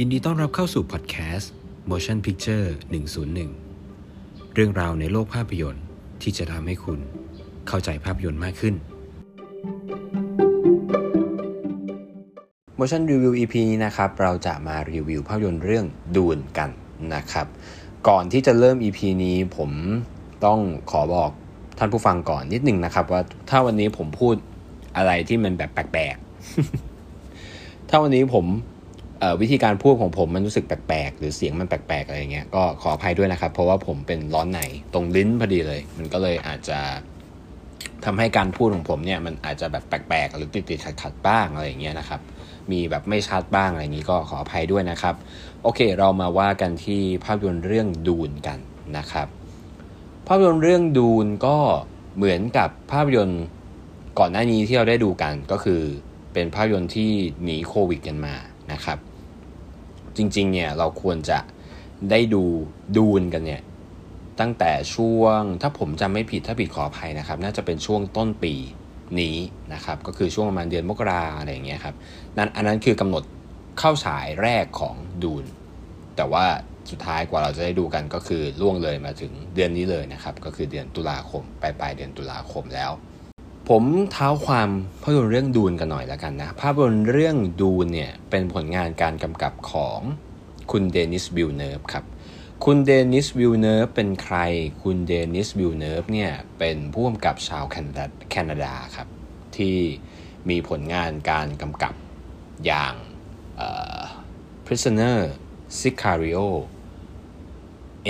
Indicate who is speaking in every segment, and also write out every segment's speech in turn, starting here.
Speaker 1: ยินดีต้อนรับเข้าสู่พอดแคสต์ Motion Picture 101 เรื่องราวในโลกภาพยนตร์ที่จะทำให้คุณเข้าใจภาพยนตร์มากขึ้น Motion Review EP นี้นะครับ เราจะมารีวิวภาพยนตร์เรื่องดูนกันนะครับ ก่อนที่จะเริ่ม EP นี้ผมต้องขอบอกท่านผู้ฟังก่อนนิดหนึ่งนะครับ ว่าถ้าวันนี้ผมพูดอะไรที่มันแบบแปลกๆ ถ้าวันนี้ผม วิธีการพูดของผมมันรู้สึกแปลกๆ หรือเสียงมันแปลกๆอะไรเงี้ยก็ขออภัยด้วยนะครับ เพราะว่าผมเป็นร้อนในตรงลิ้นพอดีเลย มันก็เลยอาจจะทำให้การพูดของผมเนี่ยมันอาจจะแบบแปลกๆ หรือติดๆขัดๆบ้างอะไรเงี้ยนะครับ มีแบบไม่ชัดบ้างอะไรอย่างนี้ก็ขออภัยด้วยนะครับ โอเค เรามาว่ากันที่ภาพยนตร์เรื่องดูนกันนะครับ ภาพยนตร์เรื่องดูนก็เหมือนกับภาพยนตร์ก่อนหน้านี้ที่เราได้ดูกันก็คือเป็นภาพยนตร์ที่หนีโควิดกันมานะครับ จริงๆเนี่ยเราควรจะได้ดูดูนกันเนี่ยตั้งแต่ช่วงถ้าผมจำไม่ผิดถ้าผิดขออภัยนะครับ น่าจะเป็นช่วงต้นปีนี้นะครับก็คือช่วงประมาณเดือนมกราอะไรอย่างเงี้ยครับนั่นอันนั้นคือกำหนดเข้าฉายแรกของดูน แต่ว่าสุดท้ายกว่าเราจะได้ดูกันก็คือล่วงเลยมาถึงเดือนนี้เลยนะครับ ก็คือเดือนตุลาคมปลายปลายเดือนตุลาคมแล้ว ผมเท้าความภาพยนตร์เรื่อง Dune กันหน่อยแล้วกันนะ ภาพยนตร์เรื่อง Dune เนี่ย เป็นผลงานการกำกับของคุณเดนิสวิลเนิร์ฟครับ คุณเดนิสวิลเนิร์ฟเป็นใคร คุณเดนิสวิลเนิร์ฟเนี่ย เป็นผู้กำกับชาวแคนาดาแคนาดาครับ ที่มีผลงานการกำกับอย่าง Prisoner Sicario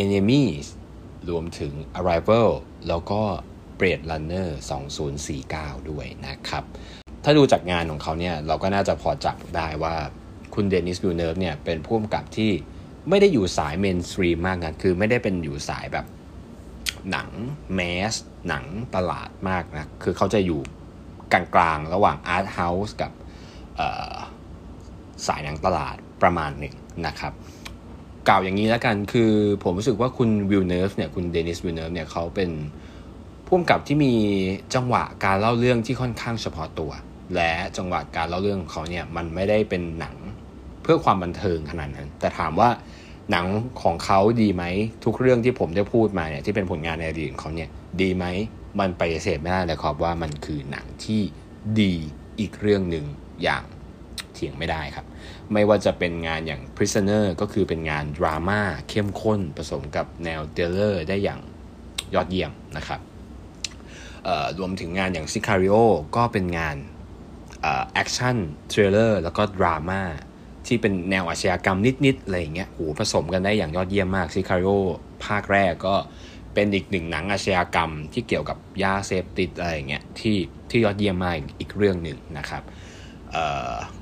Speaker 1: Enemy รวมถึง Arrival แล้วก็ Blade Runner 2049 ด้วยนะครับ ถ้าดูจากงานของเขาเนี่ยเราก็น่าจะพอจับได้ว่าคุณเดนิส วิลเนิร์ฟเนี่ยเป็นผู้กำกับที่ไม่ได้อยู่สาย mainstream มากนะคือไม่ได้เป็นอยู่สายแบบหนัง mass หนังตลาดมากนะ คือเขาจะอยู่กลางๆ ระหว่าง art house กับสายหนังตลาดประมาณหนึ่งนะครับ กล่าวอย่างนี้แล้วกันคือผมรู้สึกว่าคุณวิลเนิร์ฟเนี่ยคุณเดนิสวิลเนิร์ฟเนี่ยเขาเป็น ผู้กำกับที่มีจังหวะการเล่าเรื่องที่ค่อนข้างเฉพาะตัว และจังหวะการเล่าเรื่องของเขาเนี่ยมันไม่ได้เป็นหนังเพื่อความบันเทิงขนาดนั้น แต่ถามว่าหนังของเขาดีไหมทุกเรื่องที่ผมได้พูดมาเนี่ยที่เป็นผลงานในอดีตของเขาเนี่ยดีไหมมันปฏิเสธไม่ได้เลยครับว่ามันคือหนังที่ดีอีกเรื่องหนึ่งอย่างเถียงไม่ได้ครับ ไม่ว่าจะเป็นงานอย่าง Prisoner ก็คือเป็นงานดราม่าเข้มข้นผสมกับแนว thriller ได้อย่างยอดเยี่ยมนะครับ รวมถึงงานอย่าง Sicario ก็เป็นงาน action thriller แล้วก็ดราม่าที่เป็นแนวอาชญากรรมนิด ๆ อะไรอย่างเงี้ยโหผสมกันได้อย่างยอดเยี่ยมมาก Sicario ภาคแรกก็เป็นอีกหนึ่งหนังอาชญากรรมที่เกี่ยวกับยาเสพติดอะไรอย่างเงี้ยที่ที่ยอดเยี่ยมมากอีกเรื่องหนึ่งนะครับ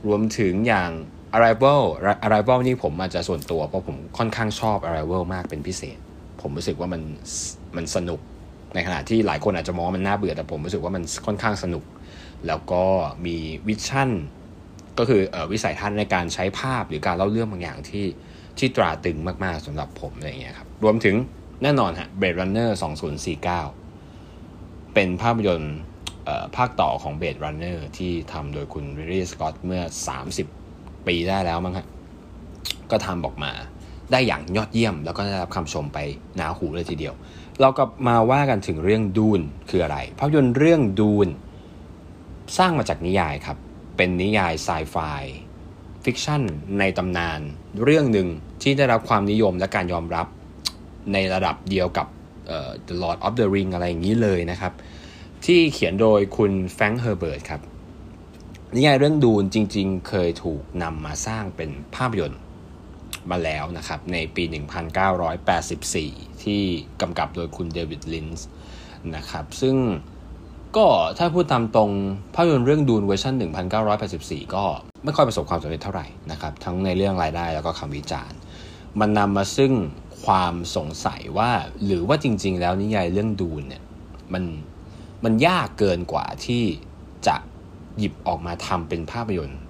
Speaker 1: รวมถึงอย่าง Arrival Arrival นี่ผมอาจจะส่วนตัวเพราะผมค่อนข้างชอบ Arrival มากเป็นพิเศษ ผมรู้สึกว่ามันมันสนุก ในขณะที่หลายคนอาจจะมองว่ามันน่าเบื่อแต่ผมรู้สึกว่ามันค่อนข้างสนุก แล้วก็มีวิชั่นก็คืออวิสัยทัศน์ในการใช้ภาพหรือการเล่าเรื่องบางอย่างที่ที่ตราตึงมากๆสำหรับผมอะไรเงี้ยครับรวมถึงแน่นอนฮะ Blade Runner 2049 เป็นภาพยนตร์ภาคต่อของ Blade Runner ที่ทำโดยคุณริดลีย์ สกอตต์เมื่อ 30 ปีได้แล้วมั้งฮะก็ทำออกมา ได้อย่างยอดเยี่ยม แล้วก็ได้รับคำชมไปหนาหูเลยทีเดียว เราก็มาว่ากันถึงเรื่อง Dune คืออะไร ภาพยนตร์เรื่อง Dune สร้างมาจากนิยายครับ เป็นนิยาย sci-fi fictionในตำนาน เรื่องหนึ่งที่ได้รับความนิยมและการยอมรับในระดับเดียวกับ The Lord of the Ring อะไรอย่างนี้เลยนะครับ ที่เขียนโดยคุณแฟรงค์เฮอร์เบิร์ตครับนิยายเรื่องดูนจริงๆ เคยถูกนำมาสร้างเป็นภาพยนตร์ มาแล้วนะครับ ในปี 1984 ที่กำกับโดยคุณเดวิดลินส์นะครับ ซึ่งก็ถ้าพูดตามตรงภาพยนตร์เรื่องดูนเวอร์ชัน1984 ก็ไม่ค่อยประสบความสำเร็จเท่าไหร่นะครับ ทั้งในเรื่องรายได้แล้วก็คำวิจารณ์ มันนำมาซึ่งความสงสัยว่าหรือว่าจริง ๆ แล้วนิยายเรื่องดูนเนี่ยมันมันยากเกินกว่าที่จะหยิบออกมาทำเป็นภาพยนตร์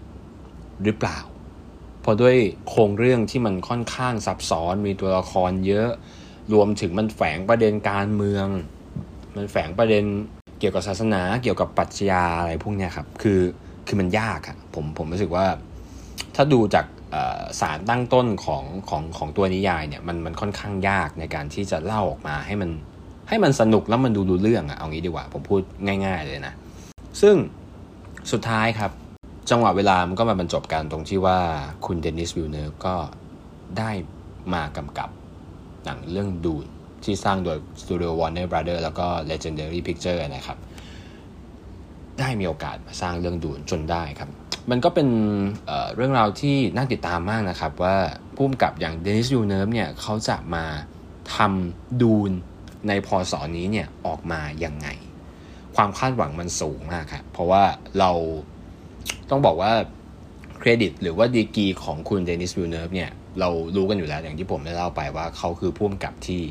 Speaker 1: หรือเปล่า พราะด้วยโครงเรื่องที่มันค่อนข้างซับซ้อนมีตัวละครเยอะ รวมถึงมันแฝงประเด็นการเมือง มันแฝงประเด็นเกี่ยวกับศาสนาเกี่ยวกับปรัชญาอะไรพวกนี้ครับคือคือมันยากอะผมผมรู้สึกว่า ถ้าดูจากสารตั้งต้นของของของตัวนิยายเนี่ยมันมันค่อนข้างยากในการที่จะเล่าออกมาให้มันให้มันสนุกแล้วมันดูดูเรื่องอะเอางี้ดีกว่า ผมพูดง่าย ๆเลยนะ ซึ่งสุดท้ายครับ จังหวะเวลามันก็มาบรรจบกันตรงที่ว่าคุณเดนิสวิลเนอร์ก็ได้มากำกับหนังเรื่อง Dune ที่สร้างโดย Studio Warner Brother แล้วก็ Legendary Picture นะครับ ได้มีโอกาสมาสร้างเรื่อง Dune จนได้ครับ มันก็เป็นเรื่องราวที่น่าติดตามมากนะครับ ว่าผู้กำกับอย่าง Denis Villeneuve เนี่ยเขาจะมาทำ Dune ใน พ.ศ. นี้เนี่ยออกมายังไง ความคาดหวังมันสูงมากครับเพราะว่าเรา ต้องบอกว่าเครดิตหรือว่าดีกรีของคุณ Denis Villeneuve เนี่ยเรารู้กันอยู่แล้วอย่างที่ผมได้เล่าไปว่าเขาคือผู้กำกับที่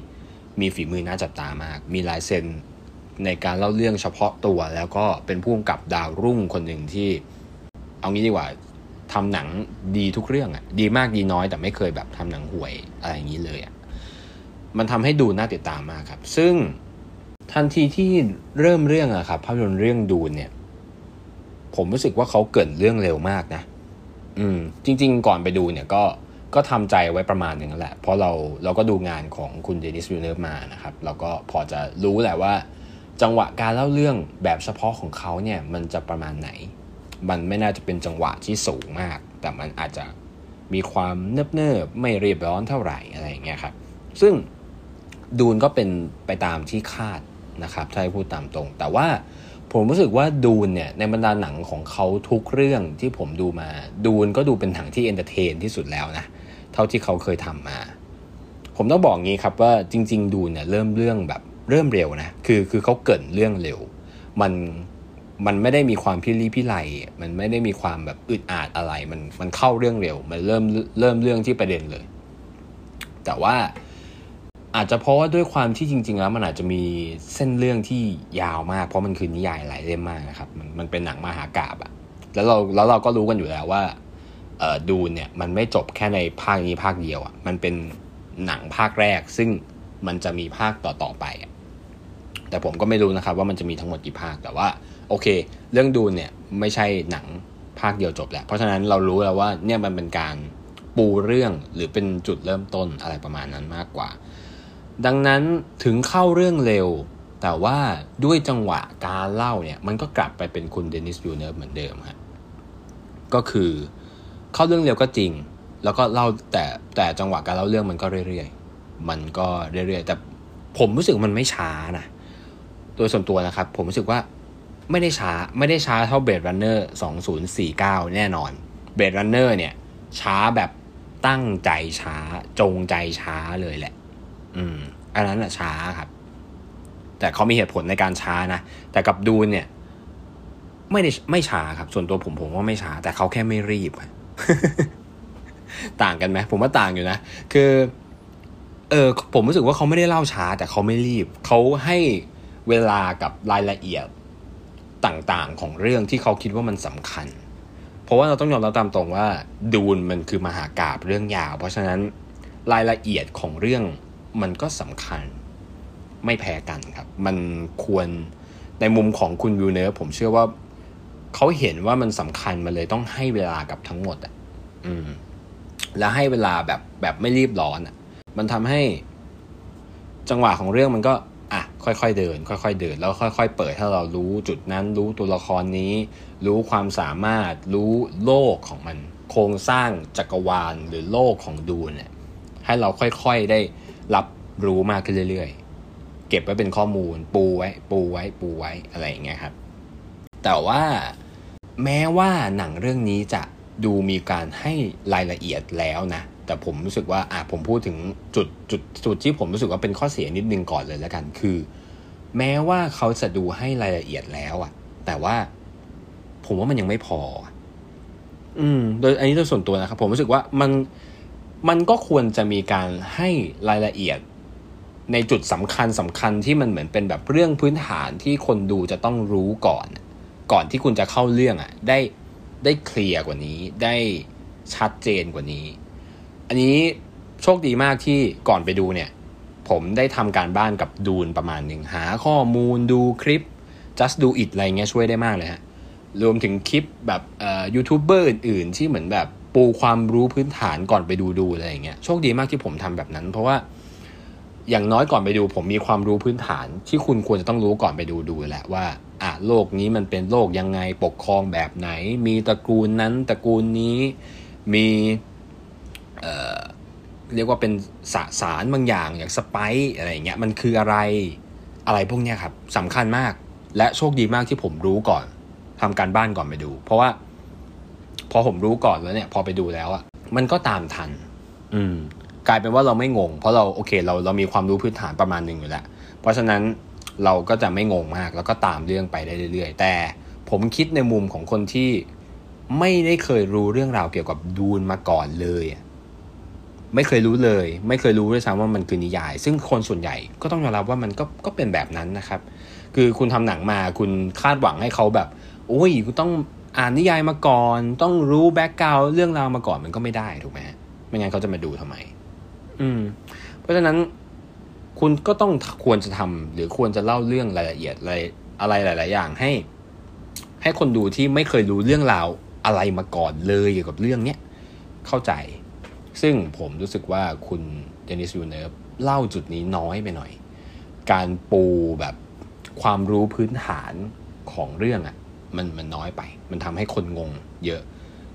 Speaker 1: มีฝีมือน่าจับตามาก มีลายเซ็นในการเล่าเรื่องเฉพาะตัว แล้วก็เป็นผู้กำกับดาวรุ่งคนหนึ่งที่ เอางี้ดีกว่าทำหนังดีทุกเรื่องอะดีมากดีน้อยแต่ไม่เคยแบบทำหนังห่วยอะไรอย่างนี้เลยอะมันทำให้ดูน่าติดตามมากครับ ซึ่งทันทีที่เริ่มเรื่องอะครับภาพยนตร์เรื่อง Dune เนี่ย ผมรู้สึกว่าเขาเปิดเรื่องเร็วมากนะ อืม จริง ๆ ก่อนไปดูเนี่ยก็ก็ทำใจไว้ประมาณหนึ่งแหละ เพราะเราเราก็ดูงานของคุณ Denis Villeneuve มานะครับเราก็พอจะรู้แหละว่า จังหวะการเล่าเรื่องแบบเฉพาะของเขาเนี่ยมันจะประมาณไหน มันไม่น่าจะเป็นจังหวะที่สูงมาก แต่มันอาจจะมีความเนิบเนิบไม่เรียบร้อนเท่าไหร่อะไรอย่างเงี้ยครับ ซึ่ง Dune ก็เป็นไปตามที่คาดนะครับถ้าให้พูดตามตรง แต่ว่า ผมรู้สึกว่า Dune เนี่ยในบรรดาหนังของเขาทุกเรื่องที่ผมดูมา Dune ก็ดูเป็นหนังที่ entertain ที่สุดแล้วนะเท่าที่เขาเคยทำมา ผมต้องบอกงี้ครับว่าจริง ๆ Dune เนี่ยเริ่มเรื่องแบบเริ่มเร็วนะคือคือเขาเปิดเรื่องเร็ว มันมันไม่ได้มีความพิรี้พิไรมันไม่ได้มีความแบบอึดอัดอะไร มันมันเข้าเรื่องเร็ว มันเริ่มเริ่มเรื่องที่ประเด็นเลย แต่ว่า อาจจะเพราะว่าด้วยความที่จริง ๆ แล้วมันอาจจะมีเส้นเรื่องที่ยาวมาก เพราะมันคือนิยายหลายเล่มมากนะครับ มันมันเป็นหนังมหากาบอะแล้วเราแล้วเราก็รู้กันอยู่แล้วว่าดูเนี่ยมันไม่จบแค่ในภาคนี้ภาคเดียวอะ่ะมันเป็นหนังภาคแรก ซึ่งมันจะมีภาคต่อๆไปอะแต่ผมก็ไม่รู้นะครับ ว่ามันจะมีทั้งหมดกี่ภาคแต่ว่า โอเค เรื่องดูเนี่ยไม่ใช่หนังภาคเดียวจบแหละเพราะฉะนั้นเรารู้แล้วว่าเนี่ยมันเป็นการปูเรื่องหรือเป็นจุดเริ่มต้นอะไรประมาณนั้นมากกว่า ดังนั้นถึงเข้าเรื่องเร็ว แต่ว่าด้วยจังหวะการเล่าเนี่ยมันก็กลับไปเป็นคุณ Denis Villeneuve เหมือนเดิมครับก็คือเข้าเรื่องเร็วก็จริง แล้วก็เล่าแต่แต่จังหวะการเล่าเรื่องมันก็เรื่อยๆ มันก็เรื่อยๆ แต่ผมรู้สึกมันไม่ช้านะโดยส่วนตัวนะครับ ผมรู้สึกว่าไม่ได้ช้าไม่ได้ช้าเท่า Blade Runner สองศูนย์สี่เก้าแน่นอนเบรดรันเนอร์เนี่ยช้าแบบตั้งใจช้าจงใจช้าเลยแหละ อืม อันนั้นอะช้าครับ แต่เขามีเหตุผลในการช้านะ แต่กับดูนเนี่ย ไม่ได้ไม่ช้าครับ ส่วนตัวผมผมว่าไม่ช้า แต่เขาแค่ไม่รีบต่างกันไหมผมว่าต่างอยู่นะ คือ เออผมรู้สึกว่าเขาไม่ได้เล่าช้า แต่เขาไม่รีบ เขาให้เวลากับรายละเอียดต่างๆของเรื่องที่เขาคิดว่ามันสำคัญ เพราะว่าเราต้องยอมรับตามตรงว่า ดูนมันคือมหากราบเรื่องยาว เพราะฉะนั้นรายละเอียดของเรื่อง มันก็สำคัญไม่แพ้กันครับ มันควรในมุมของคุณวิวเนอร์ผมเชื่อว่าเขาเห็นว่ามันสำคัญมาเลยต้องให้เวลากับทั้งหมดอะ อืม แล้วให้เวลาแบบแบบไม่รีบร้อนอะ มันทำให้ จังหวะของเรื่องมันก็ อะ ค่อยๆเดิน ค่อยๆเดิน แล้วค่อย ๆ เปิดให้เรารู้จุดนั้นรู้ตัวละครนี้ รู้ความสามารถ รู้โลกของมัน โครงสร้างจักรวาลหรือโลกของดูเนี่ยให้เราค่อยๆได้ รับรู้มากขึ้นเรื่อยๆ เก็บไว้เป็นข้อมูล ปูไว้ ปูไว้ ปูไว้อะไรอย่างเงี้ยครับ แต่ว่าแม้ว่าหนังเรื่องนี้จะดูมีการให้รายละเอียดแล้วนะ แต่ผมรู้สึกว่าอะผมพูดถึงจุดจุดจุดที่ผมรู้สึกว่าเป็นข้อเสียนิดนึงก่อนเลยแล้วกัน คือ แม้ว่าเขาจะดูให้รายละเอียดแล้วอะแต่ว่าผมว่ามันยังไม่พอ อืม โดยอันนี้โดยส่วนตัวนะครับ ผมรู้สึกว่ามัน มันก็ควรจะมีการให้รายละเอียดในจุดสำคัญสำคัญที่มันเหมือนเป็นแบบเรื่องพื้นฐานที่คนดูจะต้องรู้ก่อน ก่อนที่คุณจะเข้าเรื่องอะ่ะได้ได้เคลียร์กว่านี้ได้ชัดเจนกว่านี้ อันนี้โชคดีมากที่ก่อนไปดูเนี่ย ผมได้ทำการบ้านกับดูนประมาณหนึ่งหาข้อมูลดูคลิป just do it อะไรเงี้ยช่วยได้มากเลยฮะรวมถึงคลิปแบบอ่อยูทูบเบอร์อื่น ๆ ที่เหมือนแบบ ปูความรู้พื้นฐานก่อนไปดูดูอะไรอย่างเงี้ยโชคดีมากที่ผมทำแบบนั้น เพราะว่าอย่างน้อยก่อนไปดู ผมมีความรู้พื้นฐานที่คุณควรจะต้องรู้ก่อนไปดูดูแหละว่าอะโลกนี้มันเป็นโลกยังไงปกครองแบบไหน มีตระกูลนั้นตระกูลนี้มีเอ่อเรียกว่าเป็นสสารบางอย่างอย่างสไปซ์อะไรเงี้ยมันคืออะไรอะไรพวกเนี้ยครับสำคัญมาก และโชคดีมากที่ผมรู้ก่อนทำการบ้านก่อนไปดู เพราะว่า พอผมรู้ก่อนแล้วเนี่ย พอไปดูแล้วอะมันก็ตามทัน อืม กลายเป็นว่าเราไม่งง เพราะเราโอเค เราเรามีความรู้พื้นฐานประมาณหนึ่งอยู่แล้วเพราะฉะนั้นเราก็จะไม่งงมากแล้วก็ตามเรื่องไปได้เรื่อยๆ แต่ผมคิดในมุมของคนที่ไม่ได้เคยรู้เรื่องราวเกี่ยวกับดูนมาก่อนเลย ไม่เคยรู้เลย ไม่เคยรู้ด้วยซ้ำว่ามันคือนิยาย ซึ่งคนส่วนใหญ่ก็ต้องยอมรับว่ามันก็ก็เป็นแบบนั้นนะครับ คือคุณทำหนังมาคุณคาดหวังให้เขาแบบโอ้ยคุณต้อง อ่านนิยายมาก่อน ต้องรู้แบ็กกราวเรื่องราวมาก่อนมันก็ไม่ได้ถูกไหมไม่งั้นเขาจะมาดูทำไม อืม เพราะฉะนั้นคุณก็ต้องควรจะทำหรือควรจะเล่าเรื่องรายละเอียดอะไรอะไรหลาย ๆ อย่างให้ ให้คนดูที่ไม่เคยรู้เรื่องราวอะไรมาก่อนเลยเกี่ยวกับเรื่องเนี้ยเข้าใจ ซึ่งผมรู้สึกว่าคุณเดนิสยูเนฟเล่าจุดนี้น้อยไปหน่อย การปูแบบความรู้พื้นฐานของเรื่องอะ่ะ มันมันน้อยไป มันทำให้คนงง เยอะ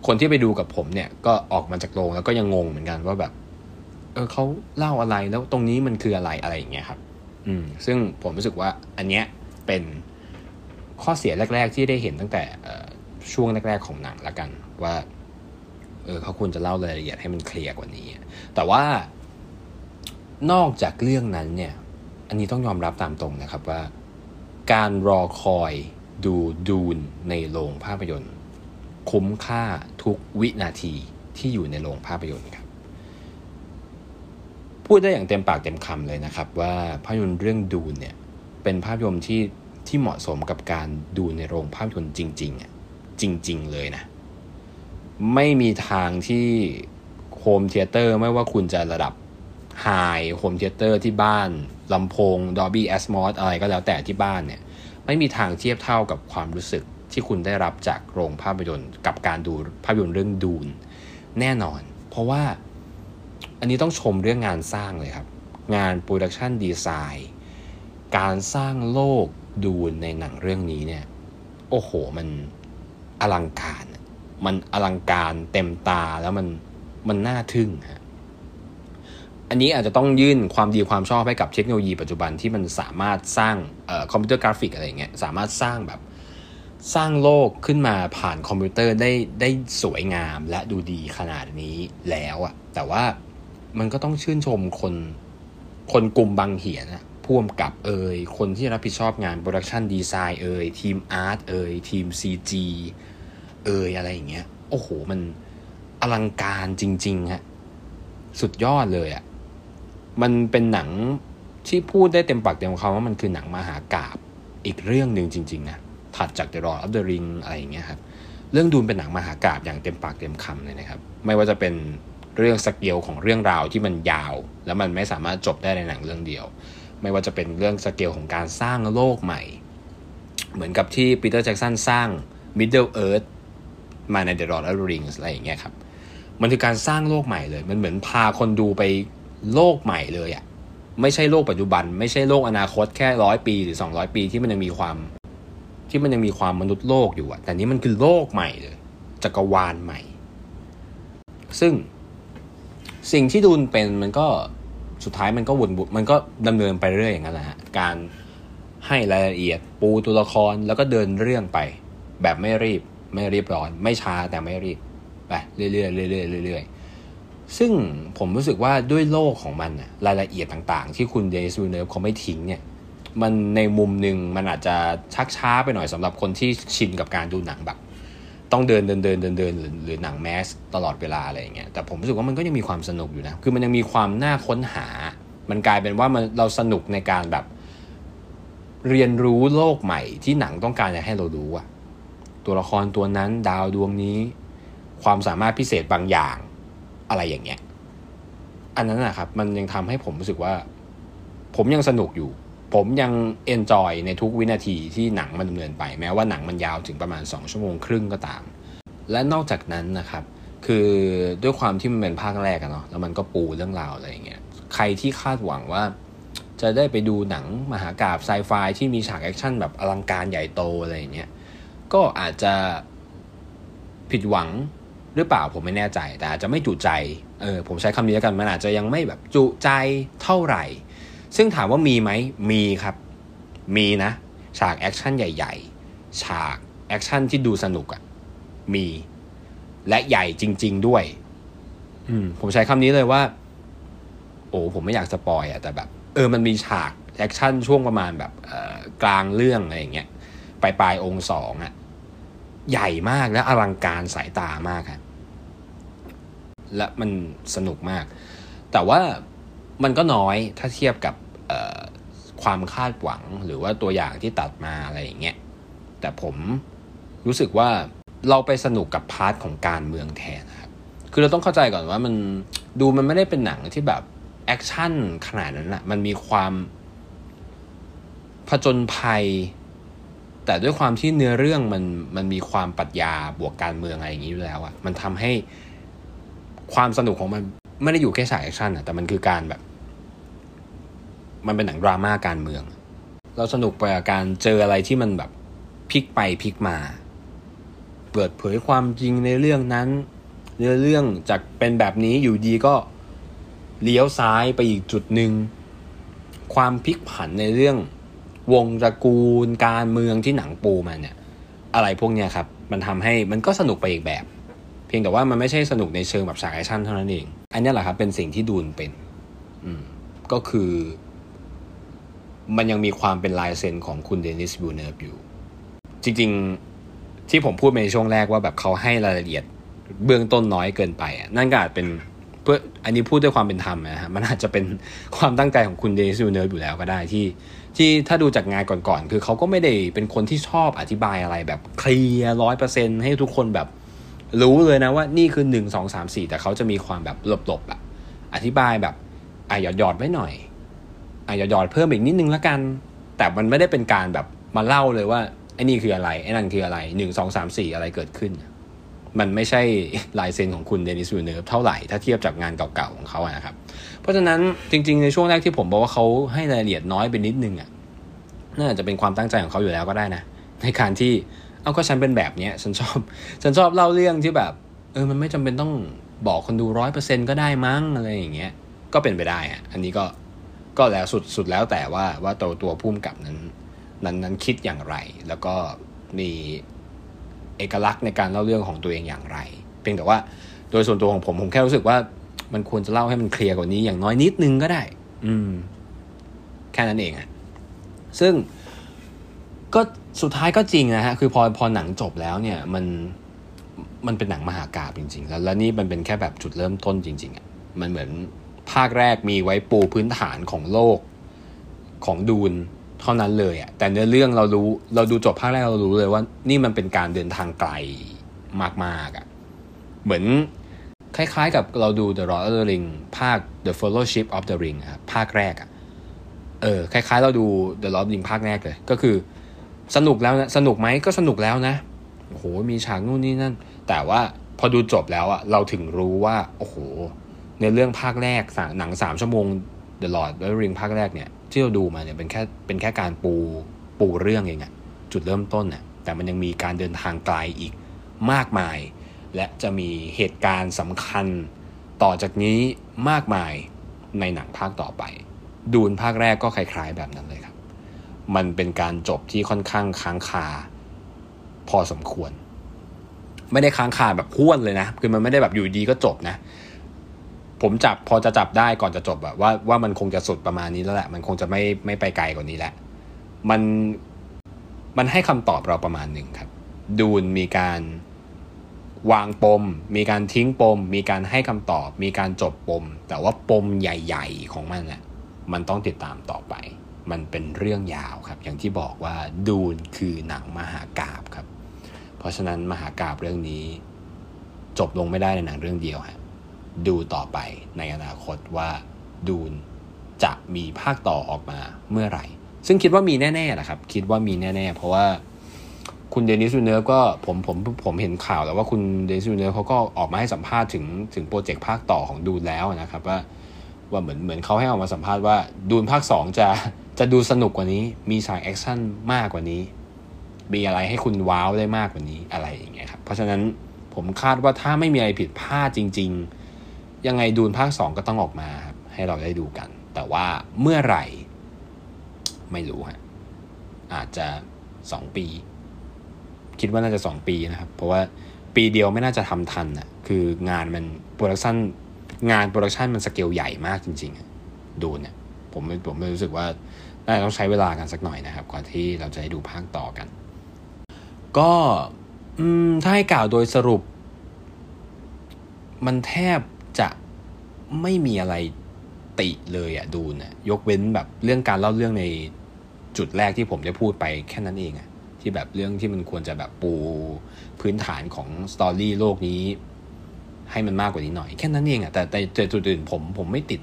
Speaker 1: คนที่ไปดูกับผมเนี่ยก็ออกมาจากโรงแล้วก็ยังงงเหมือนกันว่าแบบ เออเขาเล่าอะไรแล้วตรงนี้มันคืออะไรอะไรอย่างเงี้ยครับ อืม ซึ่งผมรู้สึกว่าอันเนี้ยเป็นข้อเสียแรก ๆ ที่ได้เห็นตั้งแต่ช่วงแรก ๆ ของหนังละกันว่า เออเขาควรจะเล่ารายละเอียดให้มันเคลียร์กว่านี้ แต่ว่านอกจากเรื่องนั้นเนี่ย อันนี้ต้องยอมรับตามตรงนะครับว่า การรอคอย ดูดูนในโรงภาพยนตร์ คุ้มค่าทุกวินาทีที่อยู่ในโรงภาพยนตร์ครับ พูดได้อย่างเต็มปากเต็มคำเลยนะครับ ว่าภาพยนตร์เรื่อง Dune เนี่ยเป็นภาพยนตร์ที่ที่เหมาะสมกับการดูในโรงภาพยนตร์จริงๆอะจริง ๆ เลยนะ ไม่มีทางที่ home theater ไม่ว่าคุณจะระดับ high home theater ที่บ้านลำโพง Dolby Atmos อะไรก็แล้วแต่ที่บ้านเนี่ย ไม่มีทางเทียบเท่ากับความรู้สึกที่คุณได้รับจากโรงภาพยนตร์กับการดูภาพยนตร์เรื่องดูนแน่นอน เพราะว่าอันนี้ต้องชมเรื่องงานสร้างเลยครับ งานโปรดักชันดีไซน์การสร้างโลกดูนในหนังเรื่องนี้เนี่ย โอ้โห มันอลังการ มันอลังการเต็มตาแล้วมันมันน่าทึ่งฮะ อันนี้อาจจะต้องยื่นความดีความชอบให้กับเทคโนโลยีปัจจุบันที่มันสามารถสร้างคอมพิวเตอร์กราฟิกอะไรเงี้ยสามารถสร้างแบบสร้างโลกขึ้นมาผ่านคอมพิวเตอร์ได้ได้สวยงามและดูดีขนาดนี้แล้วอะแต่ว่ามันก็ต้องชื่นชมคนคนกุมบังเหียนนะพร้อมกับเอยคนที่รับผิดชอบงาน production design เอยทีม art เอยทีม CG เอยอะไรอย่างเงี้ย โอ้โห มันอลังการจริงๆฮะสุดยอดเลยอะ มันเป็นหนังที่พูดได้เต็มปากเต็มคำว่ามันคือหนังมหากาบอีกเรื่องหนึ่งจริงๆนะถัดจาก The Lord of the Ring อะไรอย่างเงี้ยครับเรื่องดูนเป็นหนังมหากาบอย่างเต็มปากเต็มคำเลยนะครับไม่ว่าจะเป็นเรื่องสเกลของเรื่องราวที่มันยาว แล้วมันไม่สามารถจบได้ในหนังเรื่องเดียว ไม่ว่าจะเป็นเรื่องสเกลของการสร้างโลกใหม่ เหมือนกับที่ปีเตอร์แจ็กสันสร้าง Middle Earth มาใน The Lord of the Rings อะไรอย่างเงี้ยครับมันคือการสร้างโลกใหม่เลย มันเหมือนพาคนดูไป โลกใหม่เลยอะ่ะไม่ใช่โลกปัจจุบัน ไม่ใช่โลกอนาคตแค่ร้อยปีหรือสองร้อยปีที่มันยังมีความ ที่มันยังมีความมนุษย์โลกอยู่อะแต่นี้มันคือโลกใหม่เลยจักรวาลใหม่ ซึ่งสิ่งที่ดูนเป็นมันก็สุดท้ายมันก็วนบุมันก็ดำเนินไปเรื่อยอย่างนั้นแหละฮะการให้รายละเอียดปูตัวละครแล้วก็เดินเรื่องไป แบบไม่รีบไม่รีบร้อน ไม่ช้าแต่ไม่รีบไปเรื่อยๆเรื่อยๆเรื่อยๆ ซึ่งผมรู้สึกว่าด้วยโลกของมันรายละเอียดต่างๆ ที่คุณเดซูเนฟเขาไม่ทิ้งเนี่ยมันในมุมหนึ่งมันอาจจะชักช้าไปหน่อยสำหรับคนที่ชินกับการดูหนังแบบ ต้องเดินเดินเดินเดินเดินหรือหรือหนังแมสตลอดเวลาอะไรอย่างเงี้ยแต่ผมรู้สึกว่ามันก็ยังมีความสนุกอยู่นะ คือมันยังมีความน่าค้นหา มันกลายเป็นว่ามันเราสนุกในการแบบ เรียนรู้โลกใหม่ที่หนังต้องการจะให้เรารู้อะตัวละครตัวนั้นดาวดวงนี้ ความสามารถพิเศษบางอย่าง อะไรอย่างเงี้ย อันนั้นนะครับ มันยังทำให้ผมรู้สึกว่า ผมยังสนุกอยู่ ผมยังเอนจอยในทุกวินาทีที่หนังมันดำเนินไป แม้ว่าหนังมันยาวถึงประมาณ 2 ชั่วโมงครึ่งก็ตาม และนอกจากนั้นนะครับ คือด้วยความที่มันเป็นภาคแรกอะเนาะแล้วมันก็ปูเรื่องราวอะไรอย่างเงี้ยใครที่คาดหวังว่าจะได้ไปดูหนังมหากาพย์ไซไฟที่มีฉากแอคชั่นแบบอลังการใหญ่โตอะไรอย่างเงี้ย ก็อาจจะผิดหวัง หรือเปล่าผมไม่แน่ใจ แต่อาจจะไม่จุใจเออผมใช้คำนี้แล้วกันมันอาจจะยังไม่แบบจุใจเท่าไหร่ ซึ่งถามว่ามีไหมมีครับ มีนะ ฉากแอคชั่นใหญ่ ๆ ฉากแอคชั่นที่ดูสนุกอะ่ะมี และใหญ่จริง ๆ ด้วย อืมผมใช้คำนี้เลยว่า โอ้ผมไม่อยาก spoil อะแต่แบบ เออมันมีฉากแอคชั่นช่วงประมาณแบบกลางเรื่องอะไรอย่างเงี้ยปลายปลายองค์สองอะ่ะ ใหญ่มากและอลังการสายตามากครับและมันสนุกมาก แต่ว่ามันก็น้อยถ้าเทียบกับความคาดหวังหรือว่าตัวอย่างที่ตัดมาอะไรอย่างเงี้ยแต่ผมรู้สึกว่าเราไปสนุกกับ part ของการเมืองแทนครับคือเราต้องเข้าใจก่อนว่ามันดูมันไม่ได้เป็นหนังที่แบบแอคชั่นขนาดนั้นอะมันมีความผจญภัย แต่ด้วยความที่เนื้อเรื่องมันมันมีความปรัชญาบวกการเมืองอะไรอย่างนี้อยู่แล้วอะมันทำให้ความสนุกของมันไม่ได้อยู่แค่ฉากแอคชั่นอะแต่มันคือการแบบ มันเป็นหนังดราม่าการเมือง เราสนุกไปกับการเจออะไรที่มันแบบพลิกไปพลิกมา เปิดเผยความจริงในเรื่องนั้นเรื่อเรื่องจากเป็นแบบนี้อยู่ดีก็เลี้ยวซ้ายไปอีกจุดหนึ่งความพลิกผันในเรื่อง วงตระกูลการเมืองที่หนังปูมาเนี่ย อะไรพวกเนี้ยครับ มันทำให้มันก็สนุกไปอีกแบบ เพียงแต่ว่ามันไม่ใช่สนุกในเชิงแบบฉากแอคชั่นเท่านั้นเอง อันนี้แหละครับ เป็นสิ่งที่ Dune เป็น อืม ก็คือ มันยังมีความเป็นลายเซ็นของคุณ Denis Villeneuve อยู่ จริง ๆ ที่ผมพูดในช่วงแรกว่าแบบเขาให้รายละเอียดเบื้องต้นน้อยเกินไปนั่นก็อาจเป็นเพื่ออันนี้พูดด้วยความเป็นธรรมนะฮะมันอาจจะเป็นความตั้งใจของคุณ Denis Villeneuve อยู่แล้วก็ได้ที่ ที่ถ้าดูจากงานก่อนๆ คือเขาก็ไม่ได้เป็นคนที่ชอบอธิบายอะไรแบบ clear ร้อยเปอร์เซ็นต์ให้ทุกคนแบบรู้เลยนะว่านี่คือหนึ่งสองสามสี่แต่เขาจะมีความแบบหลบๆอะอธิบายแบบอะหยอดหยอดไว้หน่อยอะหยอดหยอดเพิ่มอีกนิดนึงแล้วกัน แต่มันไม่ได้เป็นการแบบมาเล่าเลยว่าไอ้นี่คืออะไรไอ้นั่นคืออะไรหนึ่งสองสามสี่อะไรเกิดขึ้น มันไม่ใช่ลายเซ็นของคุณเดนิสวิเนอร์เท่าไหร่ถ้าเทียบจากงานเก่าๆของเขาอะนะครับ เพราะฉะนั้นจริงๆ ในช่วงแรกที่ผมบอกว่าเขาให้รายละเอียดน้อยไปนิดนึงอะน่าจะเป็นความตั้งใจของเขาอยู่แล้วก็ได้นะ ในการที่เอาก็ฉันเป็นแบบเนี้ยฉันชอบ ฉันชอบเล่าเรื่องที่แบบ เออมันไม่จำเป็นต้องบอกคนดูร้อยเปอร์เซ็นก็ได้มั้งอะไรอย่างเงี้ยก็เป็นไปได้อะอันนี้ก็ก็แล้วสุดสุดแล้วแต่ว่าว่าตัวตัวพุ่มกับนั้น นั้นนั้นคิดอย่างไร แล้วก็มี เอกลักษณ์ในการเล่าเรื่องของตัวเองอย่างไร เพียงแต่ว่าโดยส่วนตัวของผมผมแค่รู้สึกว่ามันควรจะเล่าให้มันเคลียร์กว่านี้อย่างน้อยนิดนึงก็ได้ อืม แค่นั้นเองอะซึ่งก็สุดท้ายก็จริงนะฮะ คือพอพอหนังจบแล้วเนี่ยมันมันเป็นหนังมหากาบจริง ๆ แล้วแล้วนี่มันเป็นแค่แบบจุดเริ่มต้นจริง ๆอะมันเหมือนภาคแรกมีไว้ปูพื้นฐานของโลกของดูน ท่านั้นเลยอะแต่เนื้อเรื่องเรารู้เราดูจบภาคแรกเรารู้เลยว่า นี่มันเป็นการเดินทางไกลมากๆอะเหมือนคล้ายๆกับเราดู The Lord of the Ring ภาค The Fellowship of the Ring ครับภาคแรกอะเออคล้ายๆ เราดู The Lord of the Ring ภาคแรกเลย ก็คือสนุกแล้วนะสนุกไหมก็สนุกแล้วนะโอ้โหมีฉากนู่นนี่นั่น แต่ว่าพอดูจบแล้วอะเราถึงรู้ว่าโอ้โหในเรื่องภาคแรกหนังสามชั่วโมง The Lord of the Ring ภาคแรกเนี่ย ที่เราดูมาเนี่ยเป็นแค่เป็นแค่การปูปูเรื่องเองอะจุดเริ่มต้นเนี่ยแต่มันยังมีการเดินทางไกลอีกมากมาย และจะมีเหตุการณ์สำคัญต่อจากนี้มากมายในหนังภาคต่อไป ดูนภาคแรกก็คล้ายๆแบบนั้นเลยครับ มันเป็นการจบที่ค่อนข้างค้างคา พอสมควร ไม่ได้ค้างคาแบบพ้วนเลยนะ คือมันไม่ได้แบบอยู่ดีก็จบนะ ผมจับพอจะจับได้ก่อนจะจบแบบว่าว่ามันคงจะสุดประมาณนี้แล้วแหละ มันคงจะไม่ไม่ไปไกลกว่านี้แหละ มันมันให้คำตอบเราประมาณหนึ่งครับ ดูนมีการวางปม มีการทิ้งปม มีการให้คำตอบ มีการจบปม แต่ว่าปมใหญ่ ๆ ของมันน่ะมันต้องติดตามต่อไป มันเป็นเรื่องยาวครับ อย่างที่บอกว่าดูนคือหนังมหากาบครับ เพราะฉะนั้นมหากาบเรื่องนี้ จบลงไม่ได้ในหนังเรื่องเดียวฮะ ดูต่อไปในอนาคตว่าDune จะมีภาคต่อออกมาเมื่อไหร่ ซึ่งคิดว่ามีแน่ๆแหละครับ คิดว่ามีแน่ ๆ เพราะว่าคุณ Denis Villeneuve ก็ผมผมผมเห็นข่าวแล้วว่าคุณ Denis Villeneuve เขาก็ออกมาให้สัมภาษณ์ถึงถึงโปรเจกต์ภาคต่อของ Dune แล้วนะครับว่าว่าเหมือนเหมือนเขาให้ออกมาสัมภาษณ์ว่า Dune ภาคสองจะจะดูสนุกกว่านี้ มีฉาก action มากกว่านี้ มีอะไรให้คุณว้าวได้มากกว่านี้อะไรอย่างเงี้ยครับเพราะฉะนั้นผมคาดว่าถ้าไม่มีอะไรผิดพลาดจริง ๆ ยังไง Dune ภาคสองก็ต้องออกมาครับให้เราได้ดูกัน แต่ว่าเมื่อไหร่ ไม่รู้ฮะอาจจะสองปี คิดว่าน่าจะสองปีนะครับ เพราะว่าปีเดียวไม่น่าจะทำทันอะคืองานมัน production งาน production มันสเกลใหญ่มากจริงๆ Dune เนี่ยผมผมรู้สึกว่าน่าจะต้องใช้เวลากันสักหน่อยนะครับ ก่อนที่เราจะได้ดูภาคต่อกัน ก็ถ้าให้กล่าวโดยสรุป มันแทบ ไม่มีอะไรติเลยอะดูนะยกเว้นแบบเรื่องการเล่าเรื่องในจุดแรกที่ผมได้พูดไปแค่นั้นเองอะที่แบบเรื่องที่มันควรจะแบบปูพื้นฐานของสตอรี่โลกนี้ ให้มันมากกว่านี้หน่อย แค่นั้นเองอะแต่แต่จุดอื่นผมผมไม่ติด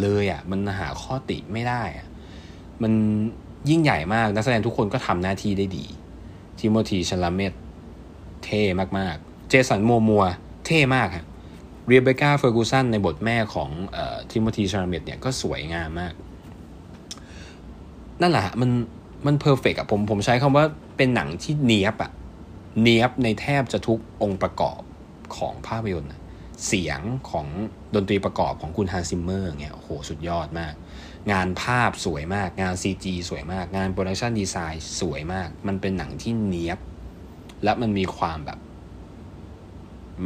Speaker 1: เลยอะมันหาข้อติไม่ได้อะมันยิ่งใหญ่มากนักแสดงทุกคนก็ทำหน้าที่ได้ดี Timothée Chalamet เท่มากๆ Jason Momoa เท่มากฮะ Rebecca Ferguson ในบทแม่ของ Timothée Chalamet เนี่ยก็สวยงามมาก นั่นแหละมันมัน perfect อะผมผมใช้คำว่าเป็นหนังที่เนียบอะเนียบในแทบจะทุกองค์ประกอบของภาพยนตร์เสียงของดนตรีประกอบของคุณ Hans Zimmer เนี่ยโอ้โหสุดยอดมาก งานภาพสวยมาก งาน CG สวยมาก งาน production design สวยมาก มันเป็นหนังที่เนียบ และมันมีความแบบ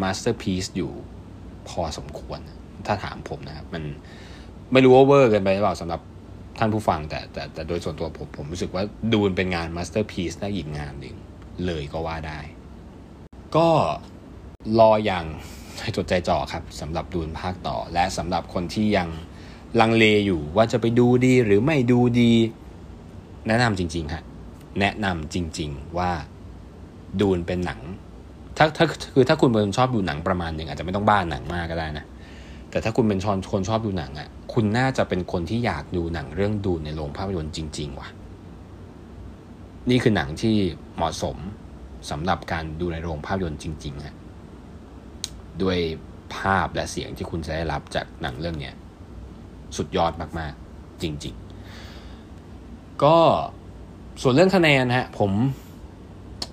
Speaker 1: masterpiece อยู่ พอสมควร ถ้าถามผมนะครับ มันไม่รู้ว่าเวอร์เกินไปหรือเปล่าสำหรับท่านผู้ฟังแต่แต่แต่โดยส่วนตัวผมผมรู้สึกว่า Dune เป็นงาน masterpiece ได้อีกงานหนึ่งเลยก็ว่าได้ ก็รออย่างจดใจจ่อครับสำหรับ Dune ภาคต่อ และสำหรับคนที่ยังลังเลอยู่ว่าจะไปดูดีหรือไม่ดูดี แนะนำจริงๆครับแนะนำจริง ๆ ว่าดูนเป็นหนัง ถ้าถ้าคือถ้าคุณเป็นชอบดูหนังประมาณหนึ่งอาจจะไม่ต้องบ้านหนังมากก็ได้นะแต่ถ้าคุณเป็นชอนคนชอบดูหนังอะ่ะ คุณน่าจะเป็นคนที่อยากดูหนังเรื่องดูในโรงภาพยนตร์จริง ๆ ว่ะ นี่คือหนังที่เหมาะสมสำหรับการดูในโรงภาพยนตร์จริงๆฮะด้วยภาพและเสียงที่คุณจะได้รับจากหนังเรื่องเนี้ยสุดยอดมากๆ จริง ๆ ก็ส่วนเรื่องคะแนนฮะผม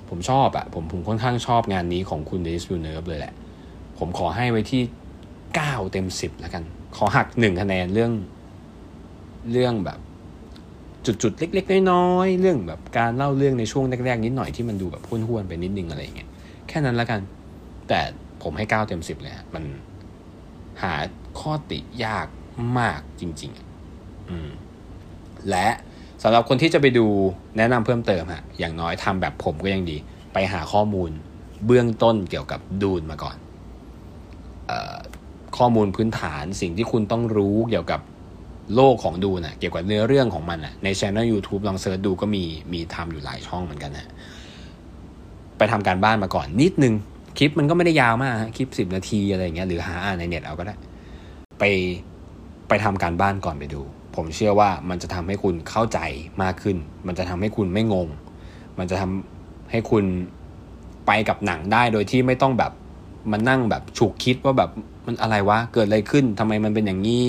Speaker 1: ผมชอบอะผมผมค่อนข้างชอบงานนี้ของคุณเดนิสวิลเนอร์ฟเลยแหละ ผมขอให้ไว้ที่เก้าเต็มสิบแล้วกัน ขอหักหนึ่งคะแนนเรื่องเรื่องแบบจุดๆ เล็ก ๆ น้อยๆ เรื่องแบบการเล่าเรื่องในช่วงแรกๆ นิดหน่อยที่มันดูแบบห้วนๆ ไปนิดนึงอะไรอย่างเงี้ยแค่นั้นแล้วกัน แต่ผมให้เก้าเต็มสิบเลยฮะมันหาข้อติยากมากจริง ๆ อืมและ สำหรับคนที่จะไปดูแนะนำเพิ่มเติมฮะอย่างน้อยทำแบบผมก็ยังดี ไปหาข้อมูลเบื้องต้นเกี่ยวกับดูนมาก่อนอข้อมูลพื้นฐานสิ่งที่คุณต้องรู้เกี่ยวกับโลกของดูนะเกี่ยวกับเนื้อเรื่องของมันนะในช่อง YouTube ลองเซิร์ชดูก็มีมีทำอยู่หลายช่องเหมือนกันนะไปทำการบ้านมาก่อนนิดนึงคลิปมันก็ไม่ได้ยาวมากคลิปสิบนาทีอะไรเงี้ยหรือหาอ่านในเน็ตเอาก็ได้ ไปไปทำการบ้านก่อนไปดู ผมเชื่อว่ามันจะทำให้คุณเข้าใจมากขึ้น มันจะทำให้คุณไม่งง มันจะทำให้คุณไปกับหนังได้โดยที่ไม่ต้องแบบมันนั่งแบบฉุกคิดว่าแบบมันอะไรวะ เกิดอะไรขึ้นทำไมมันเป็นอย่างนี้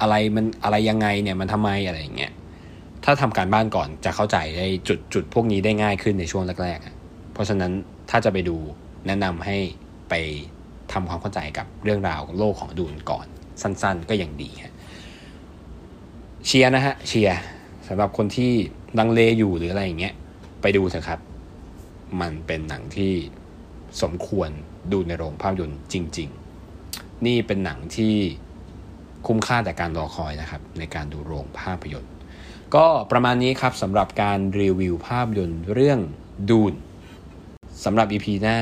Speaker 1: อะไรมันอะไรยังไงเนี่ยมันทำไมอะไรอย่างเงี้ย ถ้าทำการบ้านก่อนจะเข้าใจได้จุดจุดพวกนี้ได้ง่ายขึ้นในช่วงแรกๆ เพราะฉะนั้นถ้าจะไปดูแนะนำให้ไปทำความเข้าใจกับเรื่องราวโลกของดูนก่อน สั้นๆ ก็ยังดีฮะ เชียร์นะฮะเชียร์สำหรับคนที่ลังเลอยู่หรืออะไรอย่างเงี้ยไปดูเถอะครับ มันเป็นหนังที่สมควรดูในโรงภาพยนตร์จริง ๆ นี่เป็นหนังที่คุ้มค่าแต่การรอคอยนะครับ ในการดูโรงภาพยนตร์ ก็ประมาณนี้ครับสำหรับการรีวิวภาพยนตร์เรื่องดูนสำหรับ EP หน้า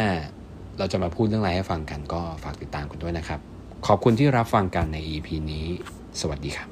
Speaker 1: เราจะมาพูดเรื่องอะไรให้ฟังกันก็ฝากติดตามกันด้วยนะครับ ขอบคุณที่รับฟังกันใน EP นี้ สวัสดีครับ